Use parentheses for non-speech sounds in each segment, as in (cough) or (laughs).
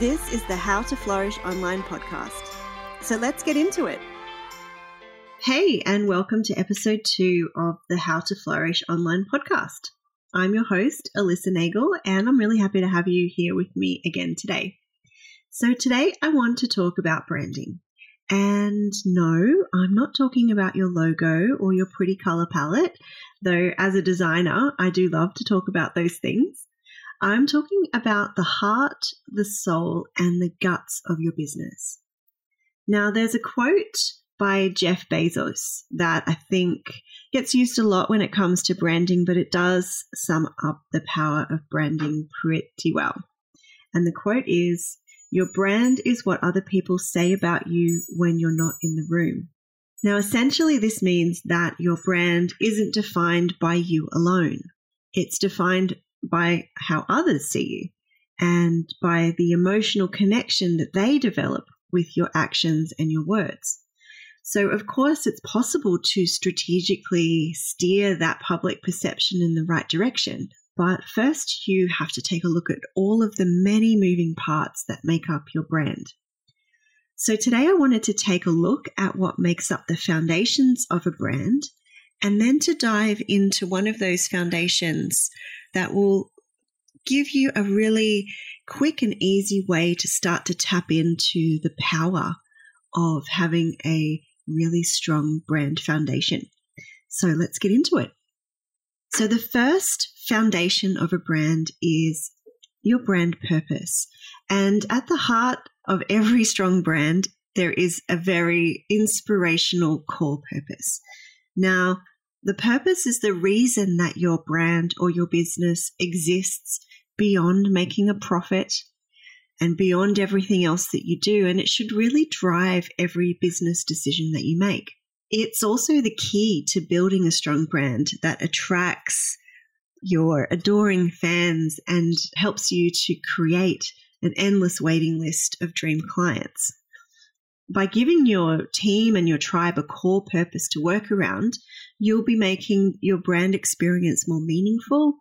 This is the How to Flourish Online podcast. So let's get into it. Hey, and welcome to episode two of the How to Flourish Online podcast. I'm your host, Alyssa Nagel, and I'm really happy to have you here with me again today. So, today I want to talk about branding. And no, I'm not talking about your logo or your pretty color palette, though as a designer, I do love to talk about those things. I'm talking about the heart, the soul, and the guts of your business. Now, there's a quote by Jeff Bezos that I think gets used a lot when it comes to branding, but it does sum up the power of branding pretty well. And the quote is Your brand is what other people say about you when you're not in the room. Now, essentially, this means that your brand isn't defined by you alone. It's defined by how others see you and by the emotional connection that they develop with your actions and your words. So, of course, it's possible to strategically steer that public perception in the right direction. But first, you have to take a look at all of the many moving parts that make up your brand. So, today I wanted to take a look at what makes up the foundations of a brand and then to dive into one of those foundations that will give you a really quick and easy way to start to tap into the power of having a really strong brand foundation. So let's get into it. So, the first foundation of a brand is your brand purpose. And at the heart of every strong brand, there is a very inspirational core purpose. Now, the purpose is the reason that your brand or your business exists beyond making a profit and beyond everything else that you do. And it should really drive every business decision that you make. It's also the key to building a strong brand that attracts your adoring fans and helps you to create an endless waiting list of dream clients. By giving your team and your tribe a core purpose to work around, you'll be making your brand experience more meaningful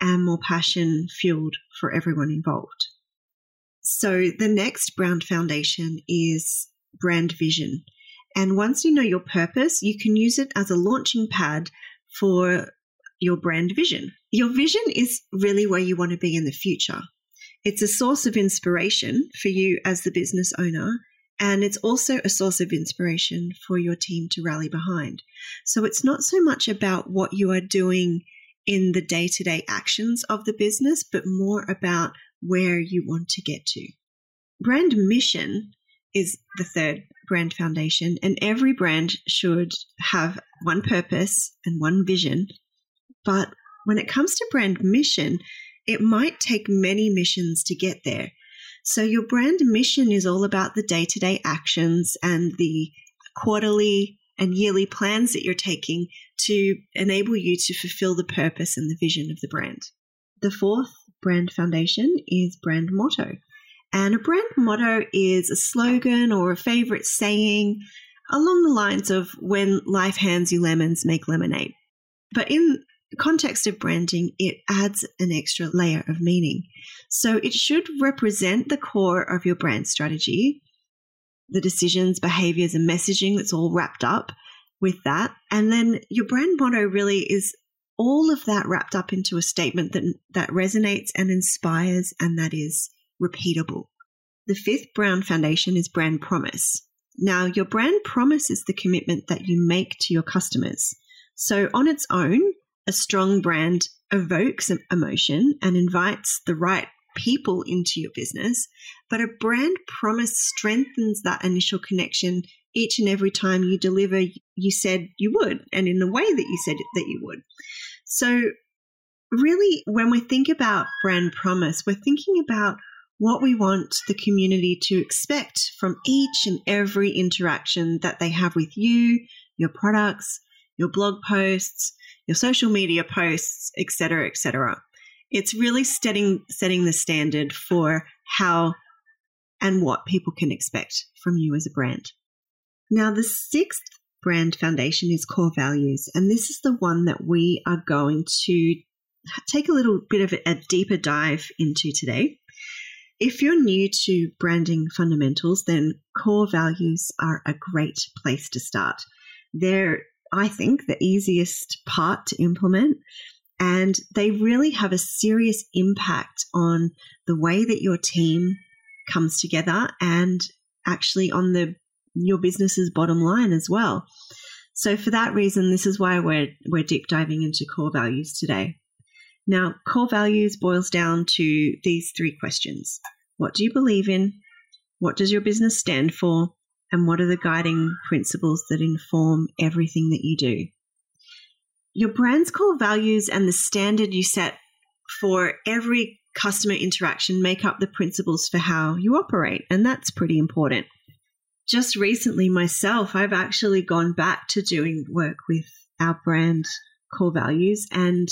and more passion fueled for everyone involved. So the next brand foundation is brand vision. And once you know your purpose, you can use it as a launching pad for your brand vision. Your vision is really where you want to be in the future. It's a source of inspiration for you as the business owner, and it's also a source of inspiration for your team to rally behind. So it's not so much about what you are doing in the day to day actions of the business, but more about where you want to get to. Brand mission is the third brand foundation, and every brand should have one purpose and one vision. But when it comes to brand mission, it might take many missions to get there. So, your brand mission is all about the day to day actions and the quarterly and yearly plans that you're taking to enable you to fulfill the purpose and the vision of the brand. The fourth brand foundation is brand motto. And a brand motto is a slogan or a favorite saying along the lines of when life hands you lemons, make lemonade. But in the context of branding, it adds an extra layer of meaning. So it should represent the core of your brand strategy the decisions, behaviors, and messaging that's all wrapped up with that. And then your brand motto really is all of that wrapped up into a statement that, that resonates and inspires and that is repeatable. The fifth brand foundation is brand promise. Now, your brand promise is the commitment that you make to your customers. So, on its own, a strong brand evokes emotion and invites the right people into your business, but a brand promise strengthens that initial connection each and every time you deliver you said you would and in the way that you said that you would. So really when we think about brand promise, we're thinking about what we want the community to expect from each and every interaction that they have with you, your products, your blog posts, your social media posts, etc., etc it's really setting setting the standard for how and what people can expect from you as a brand. Now, the sixth brand foundation is core values, and this is the one that we are going to take a little bit of a deeper dive into today. If you're new to branding fundamentals, then core values are a great place to start. They're, I think, the easiest part to implement, and they really have a serious impact on the way that your team comes together and actually on the your business's bottom line as well. So for that reason, this is why we're we're deep diving into core values today. Now, core values boils down to these three questions. What do you believe in? What does your business stand for? And what are the guiding principles that inform everything that you do? Your brand's core values and the standard you set for every customer interaction make up the principles for how you operate, and that's pretty important. Just recently, myself, I've actually gone back to doing work with our brand core values and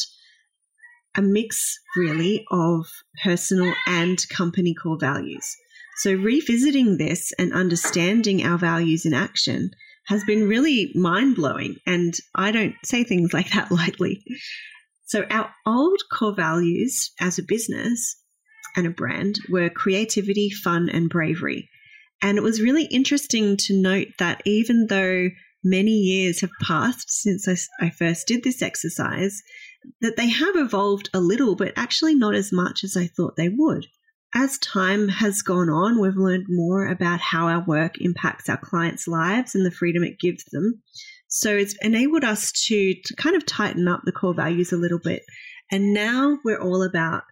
a mix really of personal and company core values. So, revisiting this and understanding our values in action has been really mind blowing. And I don't say things like that (laughs) lightly. So, our old core values as a business and a brand were creativity, fun, and bravery. And it was really interesting to note that even though many years have passed since I, I first did this exercise, that they have evolved a little, but actually not as much as I thought they would. As time has gone on, we've learned more about how our work impacts our clients' lives and the freedom it gives them. So it's enabled us to, to kind of tighten up the core values a little bit. And now we're all about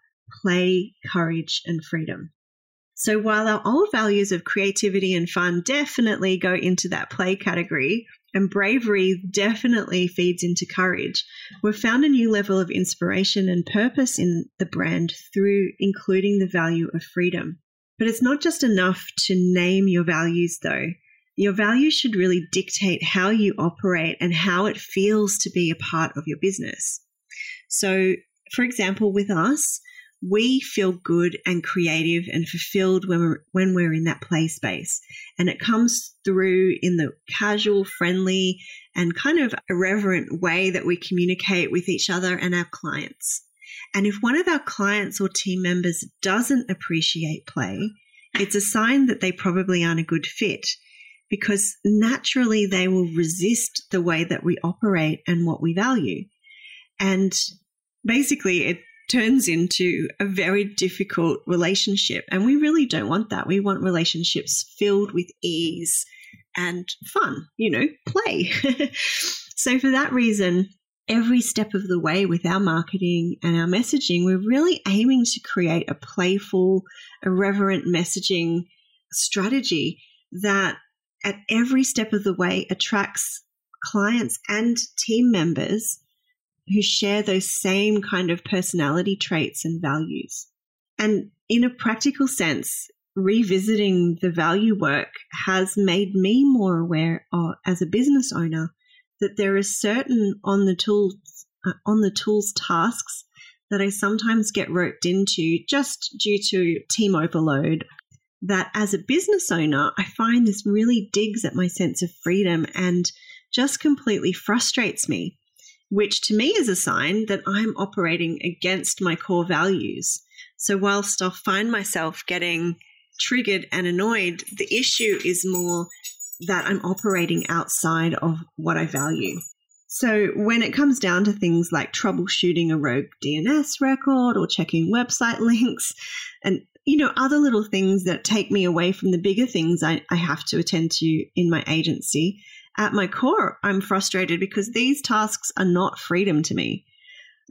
play, courage, and freedom. So while our old values of creativity and fun definitely go into that play category, and bravery definitely feeds into courage, we've found a new level of inspiration and purpose in the brand through including the value of freedom. But it's not just enough to name your values, though. Your values should really dictate how you operate and how it feels to be a part of your business. So, for example, with us, we feel good and creative and fulfilled when we're, when we're in that play space. And it comes through in the casual, friendly, and kind of irreverent way that we communicate with each other and our clients. And if one of our clients or team members doesn't appreciate play, it's a sign that they probably aren't a good fit because naturally they will resist the way that we operate and what we value. And basically, it turns into a very difficult relationship. And we really don't want that. We want relationships filled with ease and fun, you know, play. (laughs) so, for that reason, every step of the way with our marketing and our messaging, we're really aiming to create a playful, irreverent messaging strategy that at every step of the way attracts clients and team members who share those same kind of personality traits and values. And in a practical sense, revisiting the value work has made me more aware of, as a business owner that there are certain on the tools uh, on the tools tasks that I sometimes get roped into just due to team overload that as a business owner I find this really digs at my sense of freedom and just completely frustrates me which to me is a sign that I'm operating against my core values. So, whilst I'll find myself getting triggered and annoyed, the issue is more that I'm operating outside of what I value. So, when it comes down to things like troubleshooting a rogue DNS record or checking website (laughs) links and you know, other little things that take me away from the bigger things I, I have to attend to in my agency, at my core, I'm frustrated because these tasks are not freedom to me.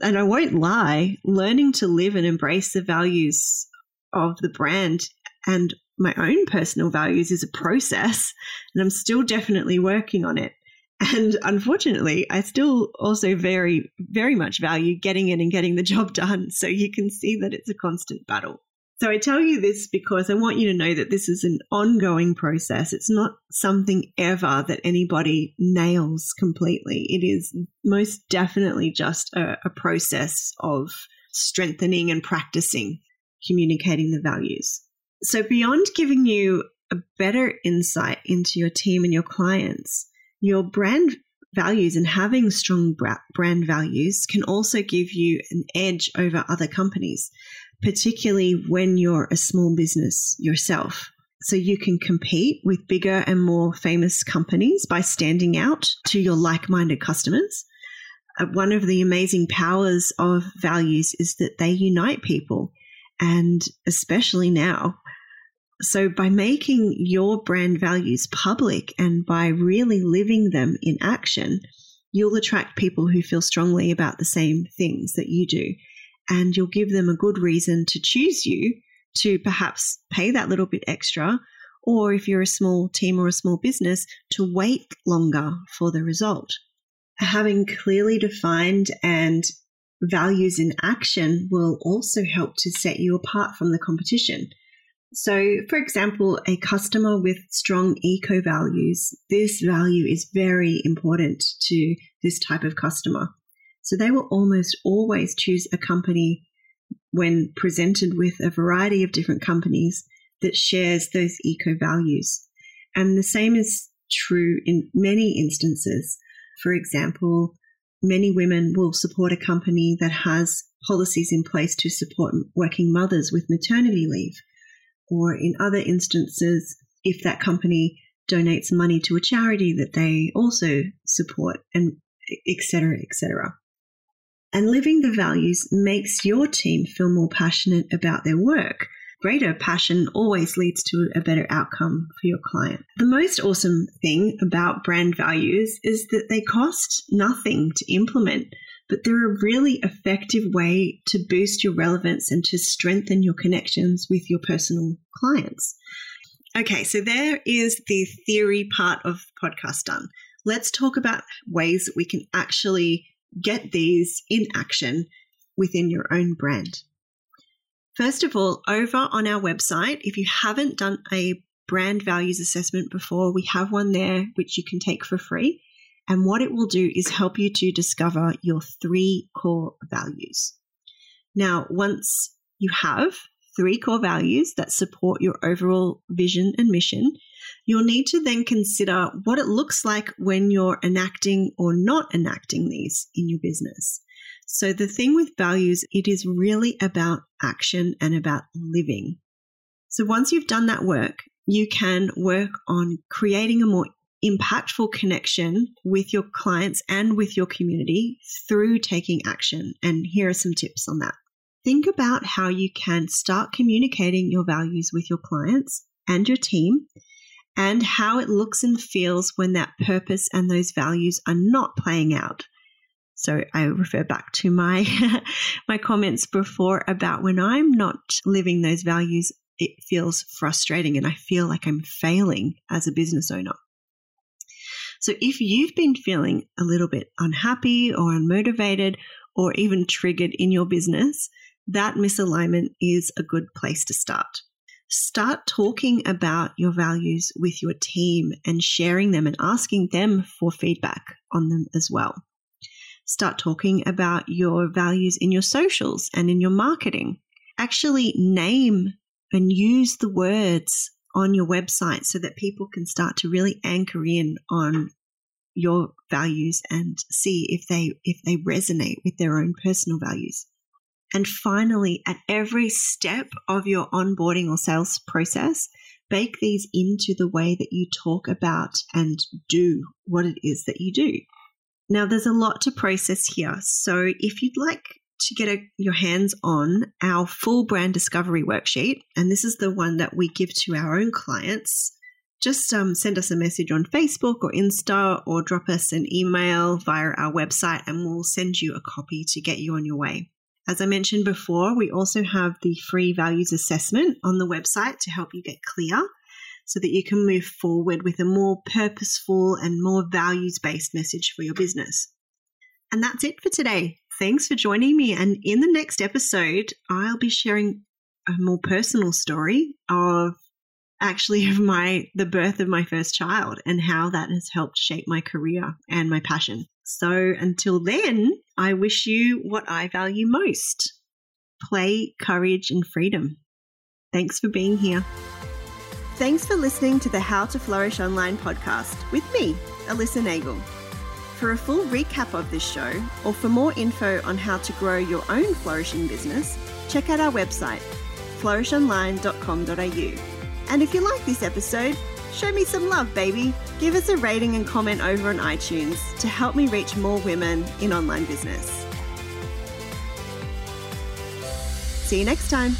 And I won't lie, learning to live and embrace the values of the brand and my own personal values is a process, and I'm still definitely working on it. And unfortunately, I still also very, very much value getting in and getting the job done. So you can see that it's a constant battle. So I tell you this because I want you to know that this is an ongoing process. It's not something ever that anybody nails completely. It is most definitely just a, a process of strengthening and practicing communicating the values. So beyond giving you a better insight into your team and your clients, your brand values and having strong brand values can also give you an edge over other companies particularly when you're a small business yourself. So you can compete with bigger and more famous companies by standing out to your like minded customers. Uh, one of the amazing powers of values is that they unite people, and especially now. So, by making your brand values public and by really living them in action, you'll attract people who feel strongly about the same things that you do. And you'll give them a good reason to choose you to perhaps pay that little bit extra, or if you're a small team or a small business, to wait longer for the result. Having clearly defined and values in action will also help to set you apart from the competition. So, for example, a customer with strong eco values, this value is very important to this type of customer. So, they will almost always choose a company when presented with a variety of different companies that shares those eco values. And the same is true in many instances. For example, many women will support a company that has policies in place to support working mothers with maternity leave. Or in other instances, if that company donates money to a charity that they also support, and etc., etc. And living the values makes your team feel more passionate about their work. Greater passion always leads to a better outcome for your client. The most awesome thing about brand values is that they cost nothing to implement, but they're a really effective way to boost your relevance and to strengthen your connections with your personal clients. Okay, so there is the theory part of podcast done. Let's talk about ways that we can actually get these in action within your own brand. First of all, over on our website, if you haven't done a brand values assessment before, we have one there which you can take for free. And what it will do is help you to discover your three core values. Now, once you have three core values that support your overall vision and mission, you'll need to then consider what it looks like when you're enacting or not enacting these in your business. So the thing with values, it is really about action and about living. So once you've done that work, you can work on creating a more impactful connection with your clients and with your community through taking action. And here are some tips on that. Think about how you can start communicating your values with your clients and your team and how it looks and feels when that purpose and those values are not playing out. So I refer back to my (laughs) my comments before about when I'm not living those values, it feels frustrating and I feel like I'm failing as a business owner. So if you've been feeling a little bit unhappy or unmotivated or even triggered in your business, that misalignment is a good place to start start talking about your values with your team and sharing them and asking them for feedback on them as well. Start talking about your values in your socials and in your marketing. Actually, name and use the words on your website so that people can start to really anchor in on your values and see if they if they resonate with their own personal values. And finally, at every step of your onboarding or sales process, bake these into the way that you talk about and do what it is that you do. Now, there's a lot to process here. So, if you'd like to get a, your hands on our full brand discovery worksheet, and this is the one that we give to our own clients, just um, send us a message on Facebook or Insta or drop us an email via our website, and we'll send you a copy to get you on your way. As I mentioned before, we also have the free values assessment on the website to help you get clear so that you can move forward with a more purposeful and more values based message for your business. And that's it for today. Thanks for joining me. And in the next episode, I'll be sharing a more personal story of actually of my the birth of my first child and how that has helped shape my career and my passion. So until then, I wish you what I value most play, courage, and freedom. Thanks for being here. Thanks for listening to the How to Flourish Online podcast with me, Alyssa Nagel. For a full recap of this show, or for more info on how to grow your own flourishing business, check out our website, flourishonline.com.au. And if you like this episode, show me some love, baby. Give us a rating and comment over on iTunes to help me reach more women in online business. See you next time.